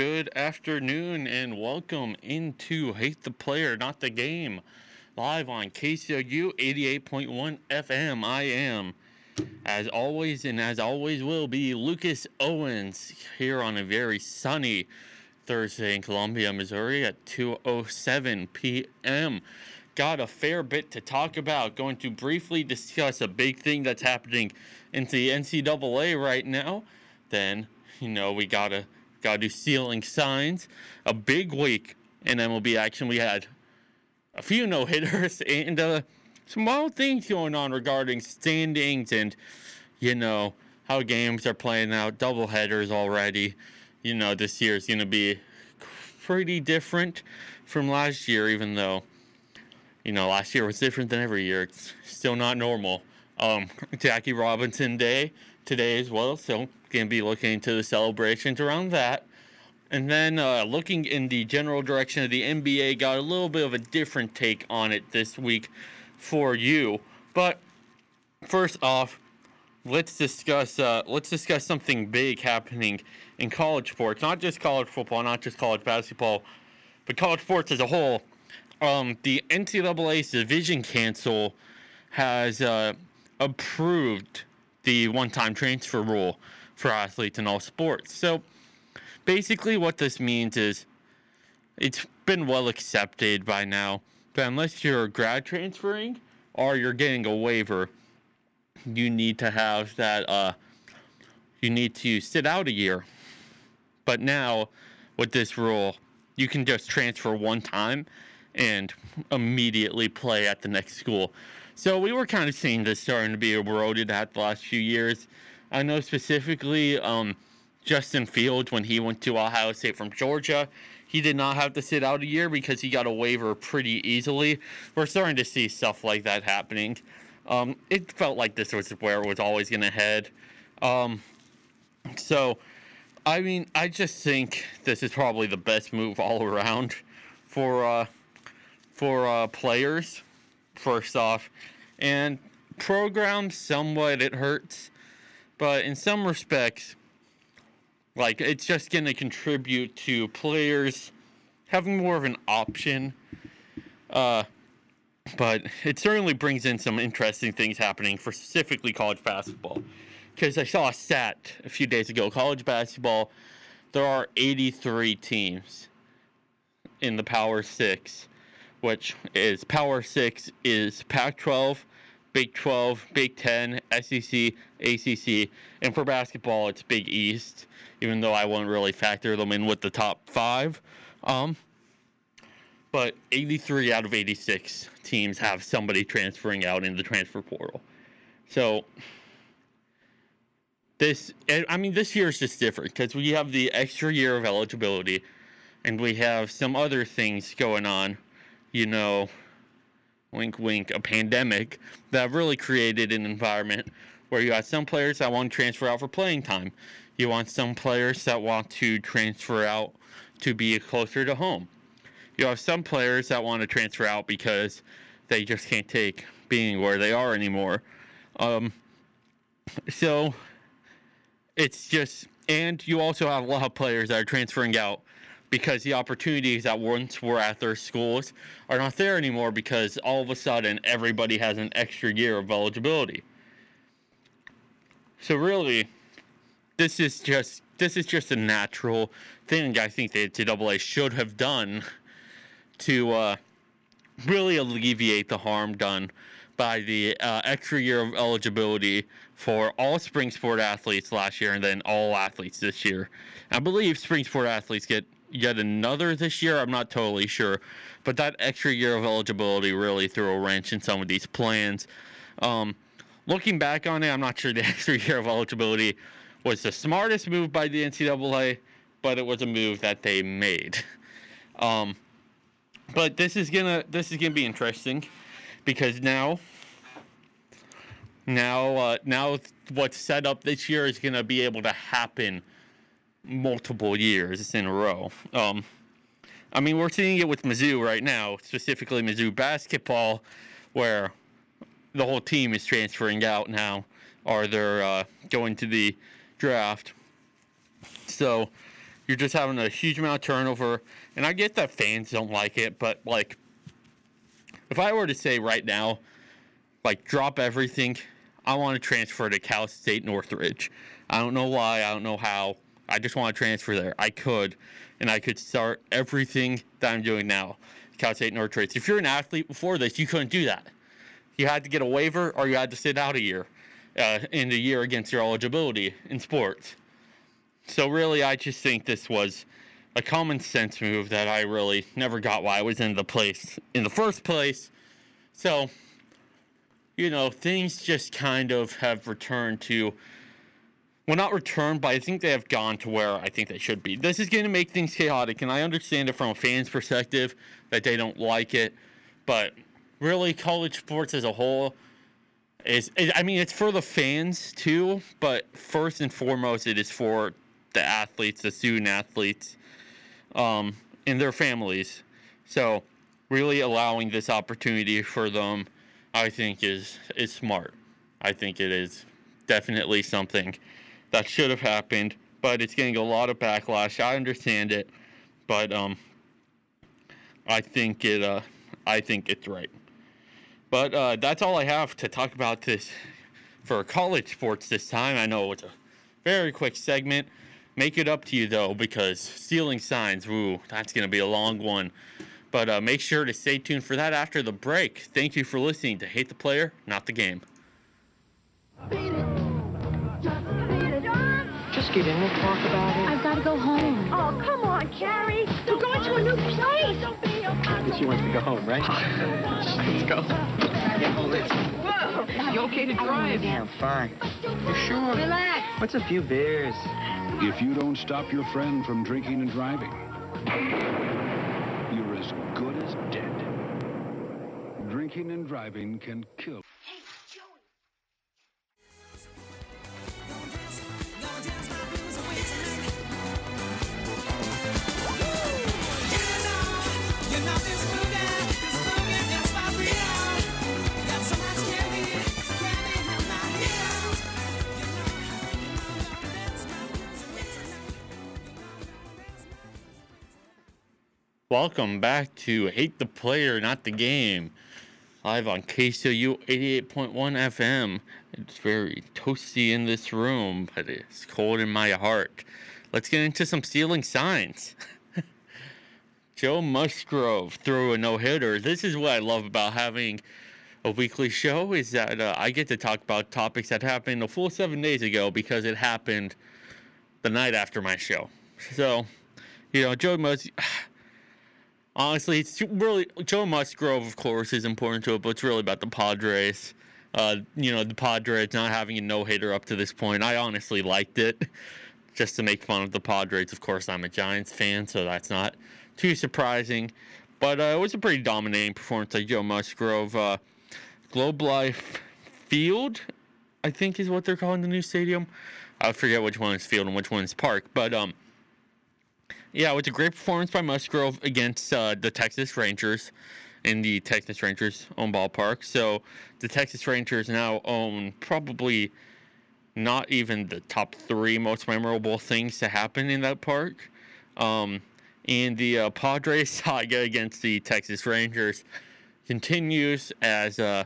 Good afternoon and welcome into Hate the Player, Not the Game, live on KCOU 88.1 FM. I am, as always, and as always will be, Lucas Owens here on a very sunny Thursday in Columbia, Missouri at 2:07 p.m. Got a fair bit to talk about. Going to briefly discuss a big thing that's happening in the NCAA right now. Then, you know, we gotta gotta do stealing signs. A big week in MLB action. We had a few no hitters and uh, some wild things going on regarding standings and you know how games are playing out. Double headers already. You know this year is gonna be pretty different from last year, even though you know last year was different than every year. It's still not normal. Um, Jackie Robinson Day today as well, so gonna be looking into the celebrations around that. And then uh, looking in the general direction of the NBA, got a little bit of a different take on it this week for you. But first off, let's discuss uh, let's discuss something big happening in college sports, not just college football, not just college basketball, but college sports as a whole. Um, the NCAA's Division Council has uh, approved the one-time transfer rule for athletes in all sports. So basically, what this means is it's been well accepted by now that unless you're grad transferring or you're getting a waiver, you need to have that. Uh, you need to sit out a year. But now, with this rule, you can just transfer one time and immediately play at the next school. So we were kind of seeing this starting to be eroded at the last few years. I know specifically um, Justin Fields when he went to Ohio State from Georgia. He did not have to sit out a year because he got a waiver pretty easily. We're starting to see stuff like that happening. Um, it felt like this was where it was always going to head. Um, so, I mean, I just think this is probably the best move all around for uh, for uh, players. First off, and programs somewhat it hurts, but in some respects, like it's just going to contribute to players having more of an option. Uh, but it certainly brings in some interesting things happening for specifically college basketball. Because I saw a stat a few days ago college basketball, there are 83 teams in the Power Six, which is Power Six is Pac 12, Big 12, Big 10, SEC, ACC, and for basketball, it's Big East, even though I won't really factor them in with the top five. Um, but 83 out of 86 teams have somebody transferring out in the transfer portal. So this, I mean, this year is just different because we have the extra year of eligibility, and we have some other things going on. You know, wink, wink, a pandemic that really created an environment where you have some players that want to transfer out for playing time. You want some players that want to transfer out to be closer to home. You have some players that want to transfer out because they just can't take being where they are anymore. Um, so it's just, and you also have a lot of players that are transferring out because the opportunities that once were at their schools are not there anymore because all of a sudden everybody has an extra year of eligibility. So really, this is just this is just a natural thing I think the NCAA should have done to uh, really alleviate the harm done by the uh, extra year of eligibility for all spring sport athletes last year and then all athletes this year. I believe spring sport athletes get yet another this year. I'm not totally sure, but that extra year of eligibility really threw a wrench in some of these plans. Um, looking back on it, I'm not sure the extra year of eligibility was the smartest move by the NCAA, but it was a move that they made. Um, but this is gonna this is gonna be interesting because now now uh, now what's set up this year is gonna be able to happen multiple years in a row. Um, I mean, we're seeing it with Mizzou right now, specifically Mizzou basketball, where the whole team is transferring out now, or they're uh, going to the draft. So you're just having a huge amount of turnover. And I get that fans don't like it, but like, if I were to say right now, like, drop everything, I want to transfer to Cal State Northridge. I don't know why, I don't know how. I just want to transfer there. I could, and I could start everything that I'm doing now. Cal State Northridge. If you're an athlete before this, you couldn't do that. You had to get a waiver or you had to sit out a year uh, in the year against your eligibility in sports. So really, I just think this was a common sense move that I really never got why I was in the place in the first place. So, you know, things just kind of have returned to well, not returned, but I think they have gone to where I think they should be. This is going to make things chaotic, and I understand it from a fan's perspective that they don't like it, but really, college sports as a whole is, I mean, it's for the fans too, but first and foremost, it is for the athletes, the student athletes, um, and their families. So, really allowing this opportunity for them, I think, is is smart. I think it is definitely something that should have happened, but it's getting a lot of backlash. I understand it, but um, I think it. Uh, I think it's right. But uh, that's all I have to talk about this for college sports this time. I know it's a very quick segment. Make it up to you though, because stealing signs, woo, that's going to be a long one. But uh, make sure to stay tuned for that after the break. Thank you for listening to Hate the Player, Not the Game. Just get in and talk about it. I've got to go home. Oh, come on, Carrie. We're going to a new place. She wants to go home, right? Let's go. Whoa! You okay to drive? Yeah, I'm fine. You sure? Relax. What's a few beers? If you don't stop your friend from drinking and driving, you're as good as dead. Drinking and driving can kill. Welcome back to Hate the Player, Not the Game. Live on KCOU 88.1 FM. It's very toasty in this room, but it's cold in my heart. Let's get into some stealing signs. Joe Musgrove threw a no hitter. This is what I love about having a weekly show is that uh, I get to talk about topics that happened a full seven days ago because it happened the night after my show. So, you know, Joe Musgrove honestly, it's really Joe Musgrove, of course, is important to it, but it's really about the Padres. Uh, you know, the Padres not having a no hitter up to this point. I honestly liked it, just to make fun of the Padres. Of course, I'm a Giants fan, so that's not too surprising. But uh, it was a pretty dominating performance by Joe Musgrove. Uh, Globe Life Field, I think, is what they're calling the new stadium. I forget which one is field and which one is park, but um yeah, it was a great performance by Musgrove against uh, the Texas Rangers in the Texas Rangers own ballpark. So the Texas Rangers now own probably not even the top three most memorable things to happen in that park. Um, and the uh, Padres saga against the Texas Rangers continues as, uh,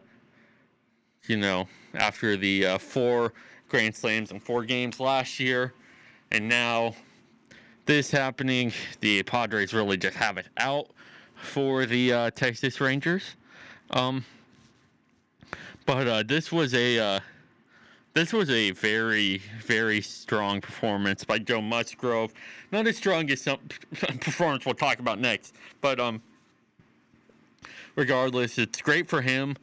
you know, after the uh, four Grand Slams and four games last year. And now this happening, the Padres really just have it out for the uh, Texas Rangers. Um, but uh, this was a uh, this was a very very strong performance by Joe Musgrove. Not as strong as some performance we'll talk about next, but um, regardless, it's great for him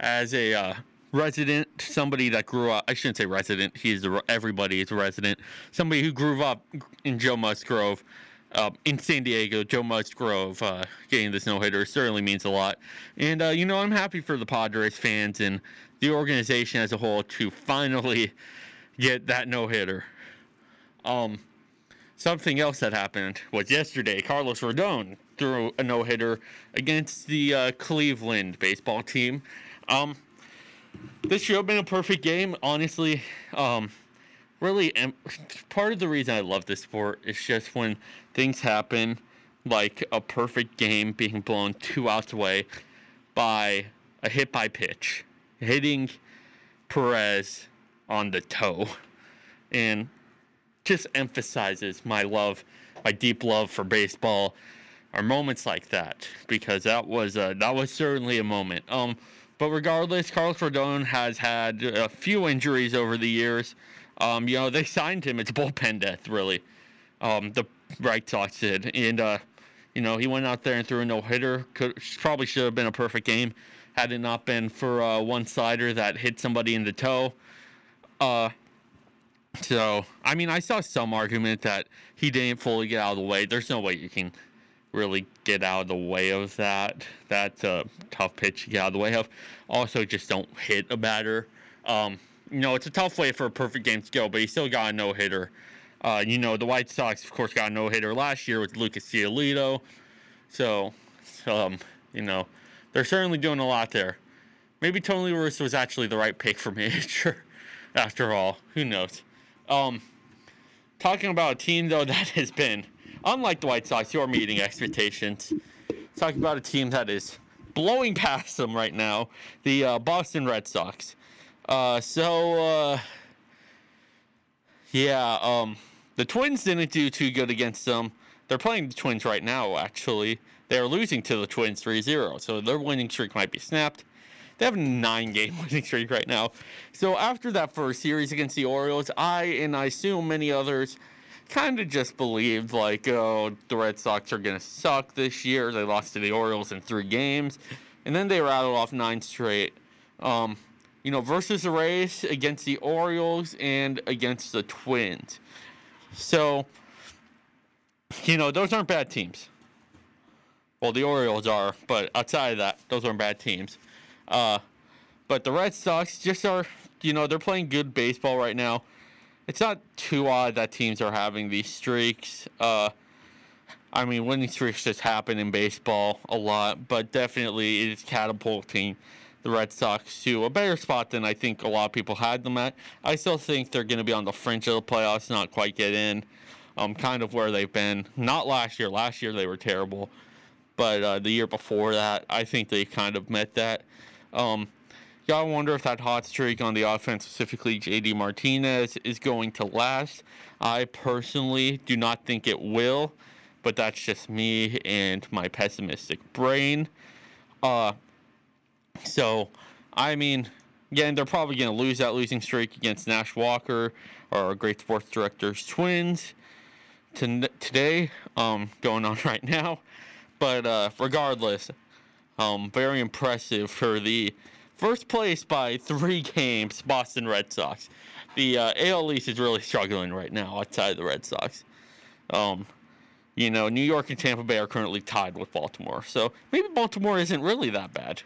as a uh, resident, somebody that grew up. I shouldn't say resident. He's a, everybody is a resident. Somebody who grew up in Joe Musgrove, uh, in San Diego. Joe Musgrove uh, getting this no hitter certainly means a lot. And uh, you know, I'm happy for the Padres fans and the organization as a whole to finally get that no hitter. Um, something else that happened was yesterday. Carlos Rodon threw a no hitter against the uh, Cleveland baseball team. Um, this should have been a perfect game. Honestly, um, really em- part of the reason I love this sport is just when things happen, like a perfect game being blown two outs away by a hit by pitch, hitting Perez on the toe, and just emphasizes my love, my deep love for baseball, are moments like that because that was uh, that was certainly a moment. Um, but regardless, Carlos Rodon has had a few injuries over the years. Um, you know, they signed him. It's bullpen death, really. Um, the White Sox did, and uh, you know, he went out there and threw a no hitter. Probably should have been a perfect game had it not been for uh, one slider that hit somebody in the toe. Uh, so I mean, I saw some argument that he didn't fully get out of the way. There's no way you can really get out of the way of that. That's a tough pitch to get out of the way of. Also, just don't hit a batter. Um, you know, it's a tough way for a perfect game to go, but he still got a no hitter. Uh, you know, the White Sox, of course, got a no hitter last year with Lucas Giolito. So, um, you know, they're certainly doing a lot there. Maybe Tony La Russa was actually the right pick for manager after all. Who knows? Um, talking about a team, though, that has been, unlike the White Sox, you're meeting expectations. Talking about a team that is blowing past them right now the uh, Boston Red Sox. Uh, so, uh, yeah, um, the Twins didn't do too good against them. They're playing the Twins right now, actually. They're losing to the Twins 3 0, so their winning streak might be snapped. They have a nine game winning streak right now. So after that first series against the Orioles, I and I assume many others kind of just believed like, oh, the Red Sox are to suck this year. They lost to the Orioles in three games, and then they rattled off nine straight. Um, you know, versus the Rays, against the Orioles, and against the Twins. So, you know, those aren't bad teams. Well, the Orioles are, but outside of that, those aren't bad teams. Uh, but the Red Sox just are, you know, they're playing good baseball right now. It's not too odd that teams are having these streaks. Uh, I mean, winning streaks just happen in baseball a lot, but definitely it is catapulting the Red Sox to a better spot than I think a lot of people had them at. I still think they're going to be on the fringe of the playoffs, not quite get in. Um, kind of where they've been. Not last year. Last year they were terrible, but uh, the year before that, I think they kind of met that. Um, Y'all wonder if that hot streak on the offense, specifically JD Martinez, is going to last. I personally do not think it will, but that's just me and my pessimistic brain. Uh, so, I mean, again, they're probably going to lose that losing streak against Nash Walker or Great Sports Directors Twins to, today, um, going on right now. But uh, regardless, um, very impressive for the first place by three games Boston Red Sox. The uh, AL East is really struggling right now outside the Red Sox. Um, you know, New York and Tampa Bay are currently tied with Baltimore, so maybe Baltimore isn't really that bad.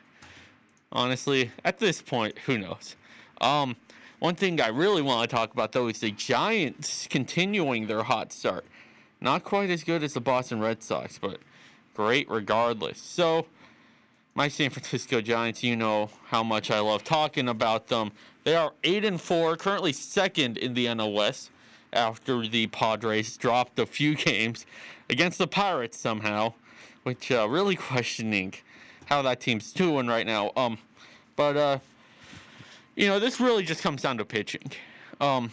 Honestly, at this point, who knows? Um, one thing I really want to talk about though is the Giants continuing their hot start. Not quite as good as the Boston Red Sox, but great regardless. So, my San Francisco Giants, you know how much I love talking about them. They are 8 and 4, currently second in the NL West after the Padres dropped a few games against the Pirates somehow, which uh, really questioning how that team's doing right now. Um, but uh, you know, this really just comes down to pitching. Um,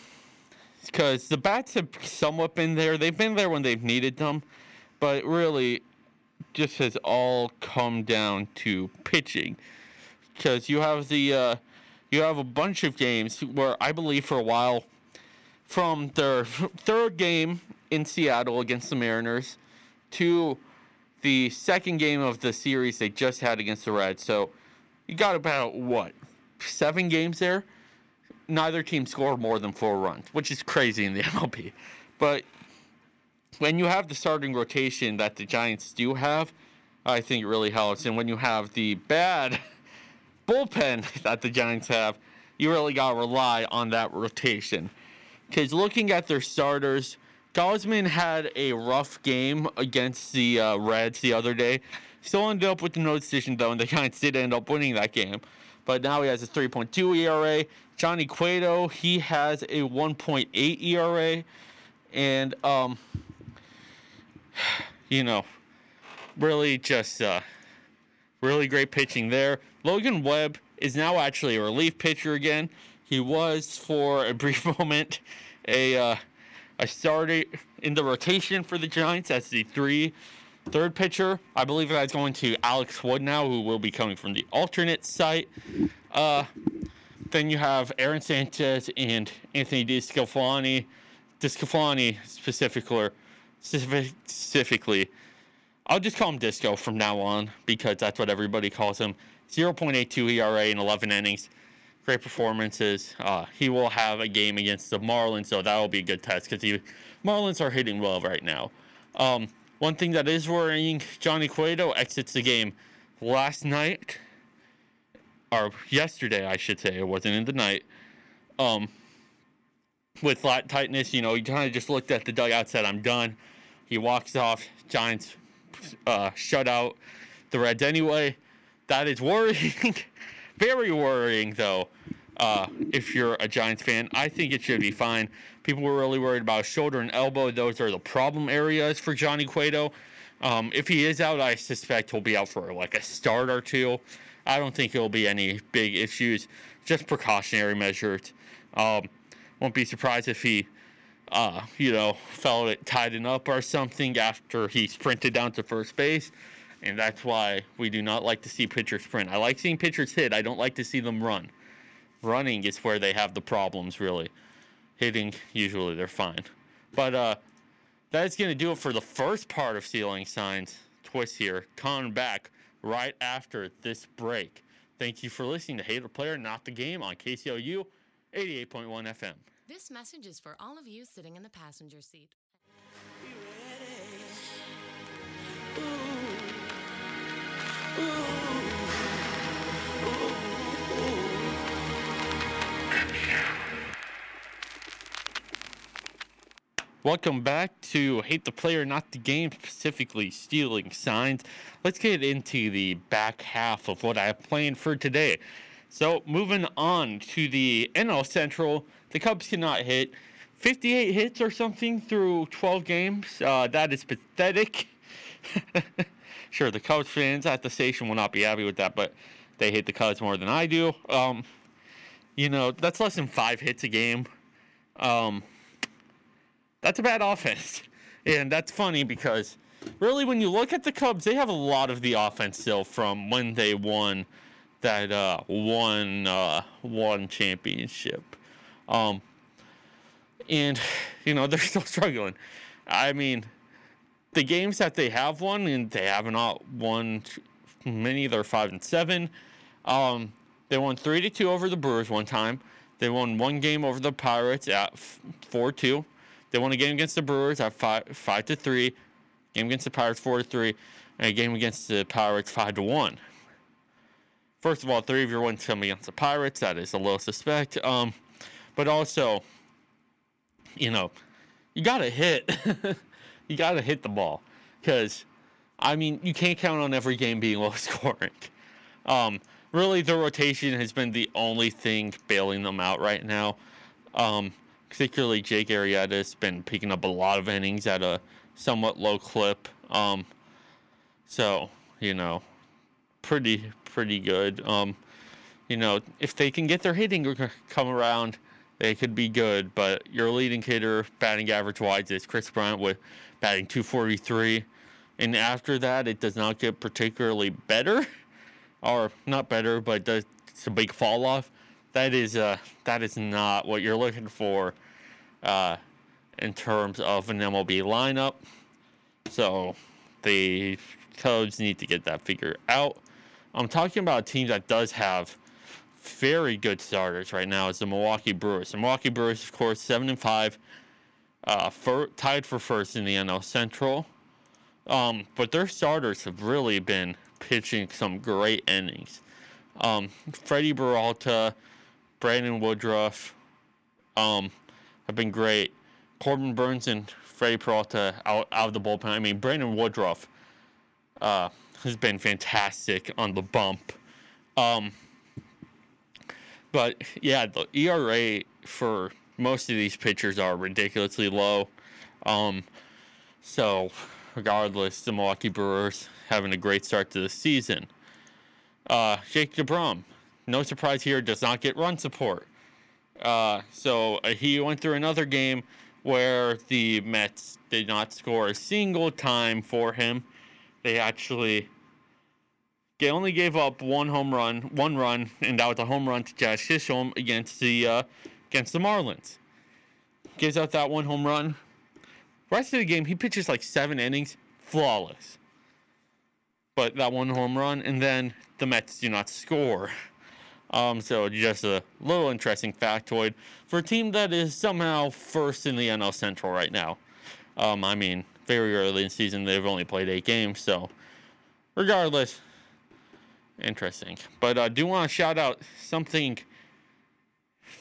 because the bats have somewhat been there. They've been there when they've needed them, but really, just has all come down to pitching. Because you have the uh, you have a bunch of games where I believe for a while, from their third game in Seattle against the Mariners, to the second game of the series they just had against the Reds. So you got about what seven games there. Neither team scored more than four runs, which is crazy in the MLB. But when you have the starting rotation that the Giants do have, I think it really helps. And when you have the bad bullpen that the Giants have, you really got to rely on that rotation. Because looking at their starters, Gausman had a rough game against the uh, Reds the other day. Still ended up with no decision though, and the Giants did end up winning that game. but now he has a 3.2 ERA. Johnny Cueto, he has a 1.8 ERA, and um, you know, really just uh, really great pitching there. Logan Webb is now actually a relief pitcher again. He was for a brief moment a uh, a starter in the rotation for the Giants as the three third pitcher. I believe that's going to Alex Wood now, who will be coming from the alternate site. Uh, then you have Aaron Sanchez and Anthony DeSclafani. DeSclafani specifically, specific, specifically, I'll just call him Disco from now on because that's what everybody calls him. 0.82 ERA in 11 innings. Great performances. Uh, he will have a game against the Marlins, so that will be a good test because the Marlins are hitting well right now. Um, one thing that is worrying, Johnny Cueto exits the game last night, or yesterday, I should say. It wasn't in the night. Um, with lat tightness, you know, he kind of just looked at the dugout, said, "I'm done." He walks off. Giants uh, shut out the Reds anyway. That is worrying. Very worrying, though. Uh, if you're a Giants fan, I think it should be fine. People were really worried about shoulder and elbow. Those are the problem areas for Johnny Cueto. Um, if he is out, I suspect he'll be out for like a start or two. I don't think it'll be any big issues. Just precautionary measures. Um, won't be surprised if he, uh, you know, felt it tighten up or something after he sprinted down to first base. And that's why we do not like to see pitchers sprint. I like seeing pitchers hit. I don't like to see them run. Running is where they have the problems, really. Hitting, usually they're fine. But uh, that is going to do it for the first part of Stealing Signs. Twist here. Coming back right after this break. Thank you for listening to Hater Player, Not the Game on KCOU 88.1 FM. This message is for all of you sitting in the passenger seat. Welcome back to Hate the Player, Not the Game, specifically Stealing Signs. Let's get into the back half of what I have planned for today. So, moving on to the NL Central, the Cubs cannot hit 58 hits or something through 12 games. Uh, that is pathetic. sure, the Cubs fans at the station will not be happy with that, but they hate the Cubs more than I do. Um, you know, that's less than five hits a game. Um, that's a bad offense. And that's funny because really, when you look at the Cubs, they have a lot of the offense still from when they won that uh, one uh, one championship. Um, and you know they're still struggling. I mean, the games that they have won, and they haven't all won many. They're five and seven. Um, they won three to two over the Brewers one time. They won one game over the Pirates at four two. They won a game against the Brewers at five five to three. Game against the Pirates four to three, and a game against the Pirates five to one. First of all, three of your wins come against the Pirates. That is a little suspect. Um, but also, you know, you gotta hit. you gotta hit the ball, because, I mean, you can't count on every game being low scoring. Um, really, the rotation has been the only thing bailing them out right now. Um, particularly Jake Arrieta has been picking up a lot of innings at a somewhat low clip. Um, so you know, pretty pretty good. Um, you know, if they can get their hitting come around, they could be good. But your leading hitter, batting average wise, is Kris Bryant with batting 243, and after that, it does not get particularly better, or not better, but does, it's a big fall off that is uh that is not what you're looking for uh, in terms of an MLB lineup. So the Cubs need to get that figured out. I'm talking about a team that does have very good starters right now. Is the Milwaukee Brewers. The Milwaukee Brewers, of course, seven and five, uh, tied for first in the NL Central. Um, but their starters have really been pitching some great innings. Um, Freddy Peralta, Brandon Woodruff um, have been great. Corbin Burnes and Freddy Peralta out, out of the bullpen. I mean, Brandon Woodruff uh, has been fantastic on the bump. Um, But yeah, the ERA for most of these pitchers are ridiculously low. Um, so, regardless, the Milwaukee Brewers having a great start to the season. Uh, Jake deGrom, no surprise here, does not get run support. Uh, so uh, he went through another game where the Mets did not score a single time for him. They actually they only gave up one home run, one run, and that was a home run to Jazz Chisholm against the uh, against the Marlins. Gives out that one home run. Rest of the game, he pitches like seven innings, flawless. But that one home run, and then the Mets do not score. Um, so just a little interesting factoid for a team that is somehow first in the NL Central right now. Um, I mean, very early in the season, they've only played eight games, so regardless, interesting. But I do want to shout out something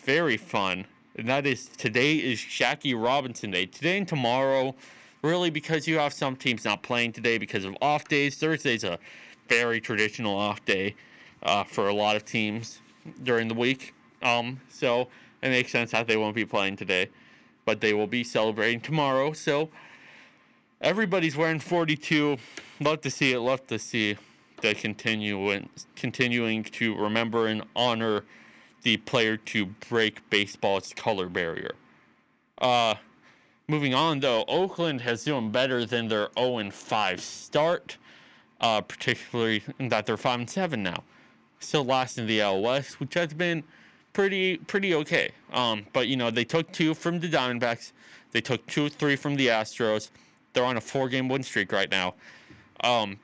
very fun, and that is today is Jackie Robinson Day. Today and tomorrow, really, because you have some teams not playing today because of off days. Thursday's a very traditional off day uh, for a lot of teams during the week. Um, so it makes sense that they won't be playing today, but they will be celebrating tomorrow. So everybody's wearing 42. Love to see it. Love to see the continuing continuing to remember and honor the player to break baseball's color barrier. Uh, moving on though, Oakland has doing better than their 0 5 start, uh, particularly that they're 5 and 7 now. Still last in the AL West, which has been pretty pretty okay. Um, but you know they took two from the Diamondbacks, they took two three from the Astros. They're on a four-game win streak right now. Um,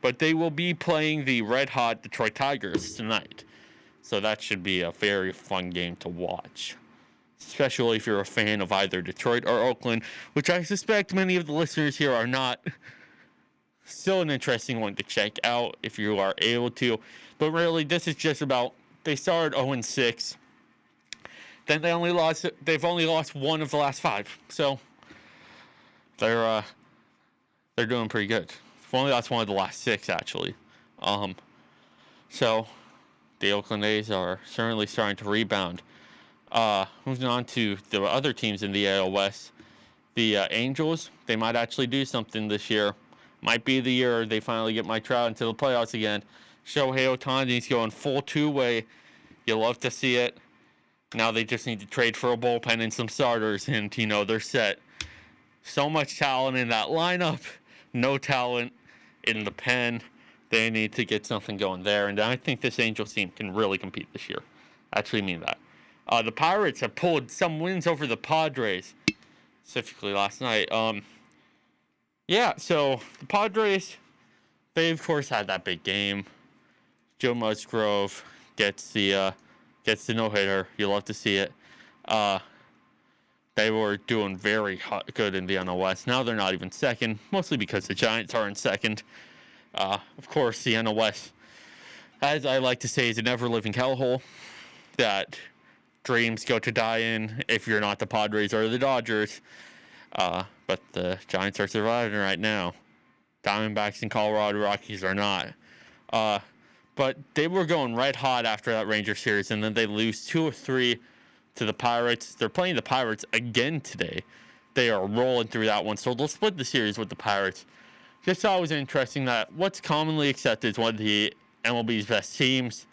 but they will be playing the red hot Detroit Tigers tonight. So that should be a very fun game to watch. Especially if you're a fan of either Detroit or Oakland, which I suspect many of the listeners here are not. Still an interesting one to check out if you are able to. But really, this is just about they started 0 6. Then they only lost. They've only lost one of the last five. So they're uh, they're doing pretty good. Only that's one of the last six actually. Um, so the Oakland A's are certainly starting to rebound. Uh, moving on to the other teams in the AL West, the uh, Angels. They might actually do something this year. Might be the year they finally get Mike Trout into the playoffs again. Shohei Ohtani's going full two-way. You love to see it. Now they just need to trade for a bullpen and some starters, and you know they're set. So much talent in that lineup, no talent in the pen. They need to get something going there, and I think this Angels team can really compete this year. I actually mean that. Uh, the Pirates have pulled some wins over the Padres, specifically last night. Um, yeah, so the Padres, they of course had that big game. Joe Musgrove gets the uh, gets the no hitter. You love to see it. Uh, they were doing very hot, good in the West. Now they're not even second, mostly because the Giants are in second. Uh, of course, the West, as I like to say, is an ever-living hellhole that dreams go to die in if you're not the Padres or the Dodgers. Uh, but the Giants are surviving right now. Diamondbacks and Colorado Rockies are not. Uh, but they were going red hot after that Ranger series, and then they lose two or three to the Pirates. They're playing the Pirates again today. They are rolling through that one, so they'll split the series with the Pirates. Just always interesting that what's commonly accepted as one of the MLB's best teams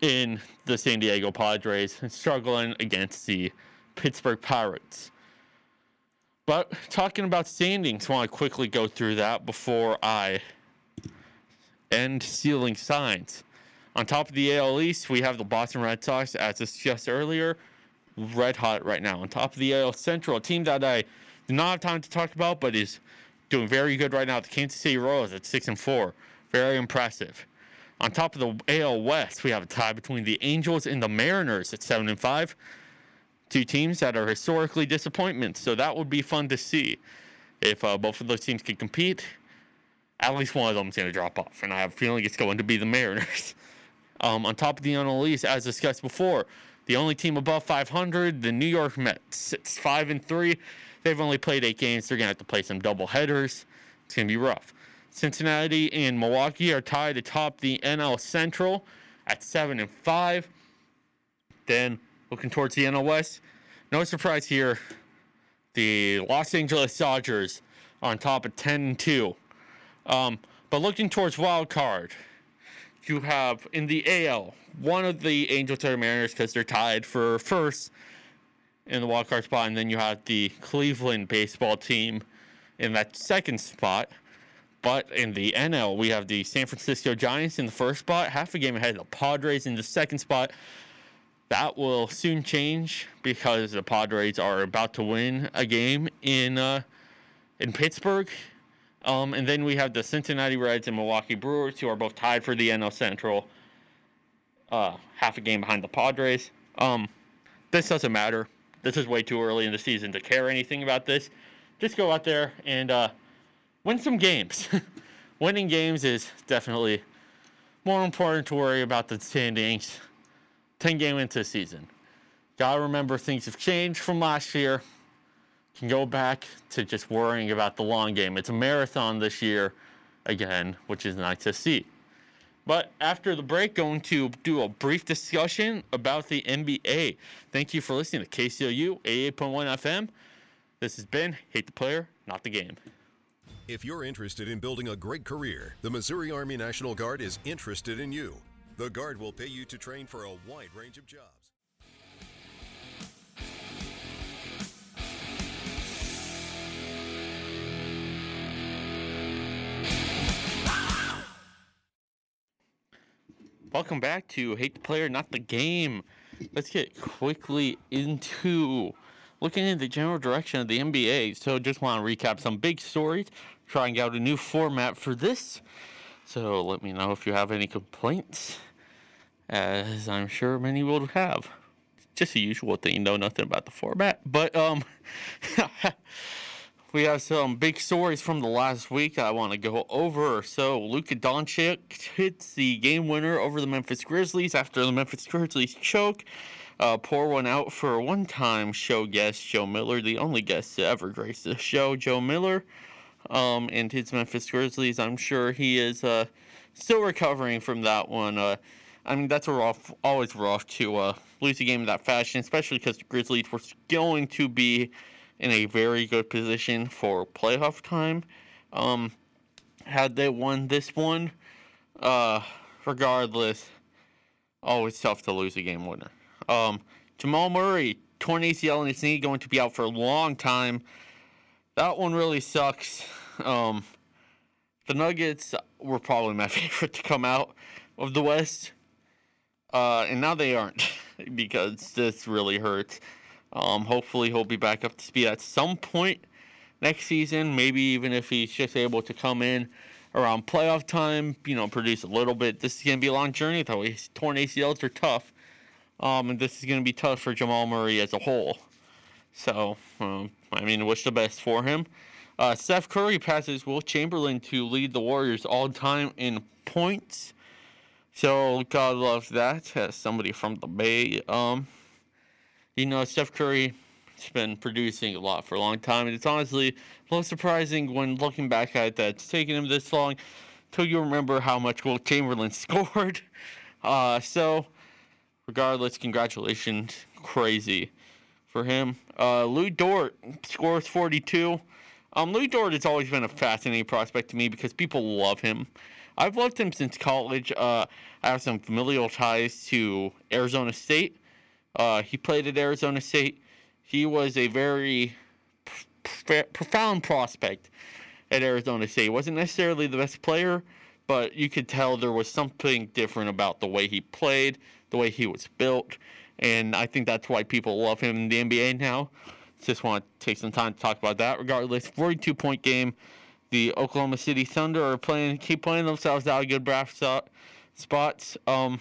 in the San Diego Padres and struggling against the Pittsburgh Pirates. But talking about standings, I want to quickly go through that before I end stealing signs. On top of the AL East, we have the Boston Red Sox, as discussed earlier, red hot right now. On top of the AL Central, a team that I do not have time to talk about, but is doing very good right now. The Kansas City Royals at six and four, very impressive. On top of the AL West, we have a tie between the Angels and the Mariners at seven and five. Two teams that are historically disappointments, so that would be fun to see if uh, both of those teams can compete. At least one of them is going to drop off, and I have a feeling it's going to be the Mariners. Um, on top of the NL East, as discussed before, the only team above 500, the New York Mets. It's five and three. They've only played eight games. They're gonna have to play some double headers. It's gonna be rough. Cincinnati and Milwaukee are tied atop the NL Central at seven and five. Then looking towards the NL West, no surprise here. The Los Angeles Dodgers on top of ten and two. Um, but looking towards wild card, you have in the AL one of the Angels or Mariners because they're tied for first in the wild card spot, and then you have the Cleveland baseball team in that second spot. But in the NL, we have the San Francisco Giants in the first spot, half a game ahead of the Padres in the second spot. That will soon change because the Padres are about to win a game in uh, in Pittsburgh. Um, and then we have the Cincinnati Reds and Milwaukee Brewers, who are both tied for the NL Central, uh, half a game behind the Padres. Um, this doesn't matter. This is way too early in the season to care anything about this. Just go out there and uh, win some games. Winning games is definitely more important to worry about the standings 10 game into the season. Gotta remember things have changed from last year. Can go back to just worrying about the long game. It's a marathon this year again, which is nice to see. But after the break, going to do a brief discussion about the NBA. Thank you for listening to KCOU 88.1 FM. This has been Hate the Player, Not the Game. If you're interested in building a great career, the Missouri Army National Guard is interested in you. The Guard will pay you to train for a wide range of jobs. Welcome back to Hate the Player, Not the Game. Let's get quickly into looking in the general direction of the NBA. So, just want to recap some big stories, trying out a new format for this. So, let me know if you have any complaints, as I'm sure many will have. Just the usual thing, you know nothing about the format. But, um, we have some big stories from the last week I want to go over. So Luka Doncic hits the game winner over the Memphis Grizzlies after the Memphis Grizzlies choke. Uh, pour one out for a one-time show guest, Joe Miller, the only guest to ever grace the show, Joe Miller, um, and his Memphis Grizzlies. I'm sure he is uh, still recovering from that one. Uh, I mean, that's a rough, always rough to uh, lose a game in that fashion, especially because the Grizzlies were going to be in a very good position for playoff time. Um, had they won this one, uh, regardless, always tough to lose a game winner. Um, Jamal Murray, torn ACL in his knee, going to be out for a long time. That one really sucks. Um, the Nuggets were probably my favorite to come out of the West, uh, and now they aren't because this really hurts. Um, hopefully, he'll be back up to speed at some point next season. Maybe even if he's just able to come in around playoff time, you know, produce a little bit. This is going to be a long journey, though. His torn ACLs are tough. Um, and this is going to be tough for Jamal Murray as a whole. So, um, I mean, wish the best for him. Uh, Steph Curry passes Wilt Chamberlain to lead the Warriors all time in points. So, God loves that. As somebody from the Bay. Um, you know, Steph Curry has been producing a lot for a long time, and it's honestly a little surprising when looking back at that it's taken him this long till you remember how much Wilt Chamberlain scored. Uh, so, regardless, congratulations, crazy for him. Uh, Lu Dort scores 42. Um, Lu Dort has always been a fascinating prospect to me because people love him. I've loved him since college. Uh, I have some familial ties to Arizona State. Uh, he played at Arizona State. He was a very profound prospect at Arizona State. He wasn't necessarily the best player, but you could tell there was something different about the way he played, the way he was built, and I think that's why people love him in the NBA now. Just want to take some time to talk about that. Regardless, 42 point game. The Oklahoma City Thunder are playing, keep playing themselves out of good draft spots. Um,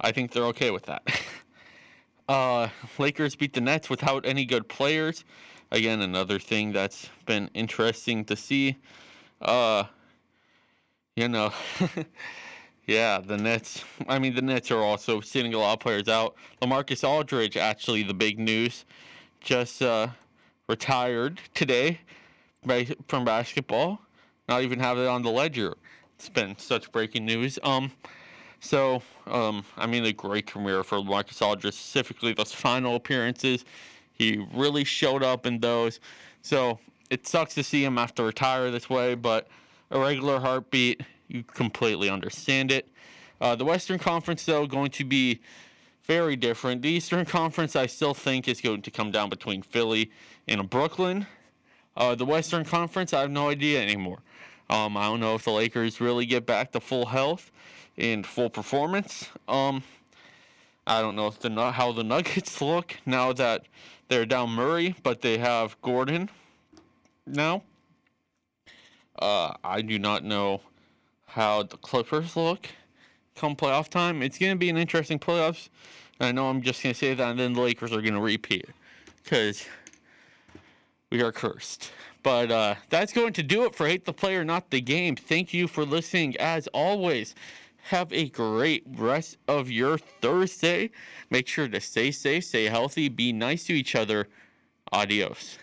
I think they're okay with that. uh, Lakers beat the Nets without any good players. Again, another thing that's been interesting to see. Uh, you know, yeah, the Nets. I mean, the Nets are also sitting a lot of players out. LaMarcus Aldridge, actually, the big news, just uh, retired today from basketball. Not even have it on the ledger. It's been such breaking news. Um, So, um, I mean, a great career for Marcus specifically those final appearances. He really showed up in those. So, it sucks to see him have to retire this way, but a regular heartbeat, you completely understand it. Uh, the Western Conference, though, going to be very different. The Eastern Conference, I still think, is going to come down between Philly and Brooklyn. Uh, the Western Conference, I have no idea anymore. Um, I don't know if the Lakers really get back to full health and full performance. Um, I don't know if the how the Nuggets look now that they're down Murray, but they have Gordon now. Uh, I do not know how the Clippers look come playoff time. It's going to be an interesting playoffs. I know I'm just going to say that, and then the Lakers are going to repeat because we are cursed. But uh, that's going to do it for Hate the Player, Not the Game. Thank you for listening. As always, have a great rest of your Thursday. Make sure to stay safe, stay healthy, be nice to each other. Adios.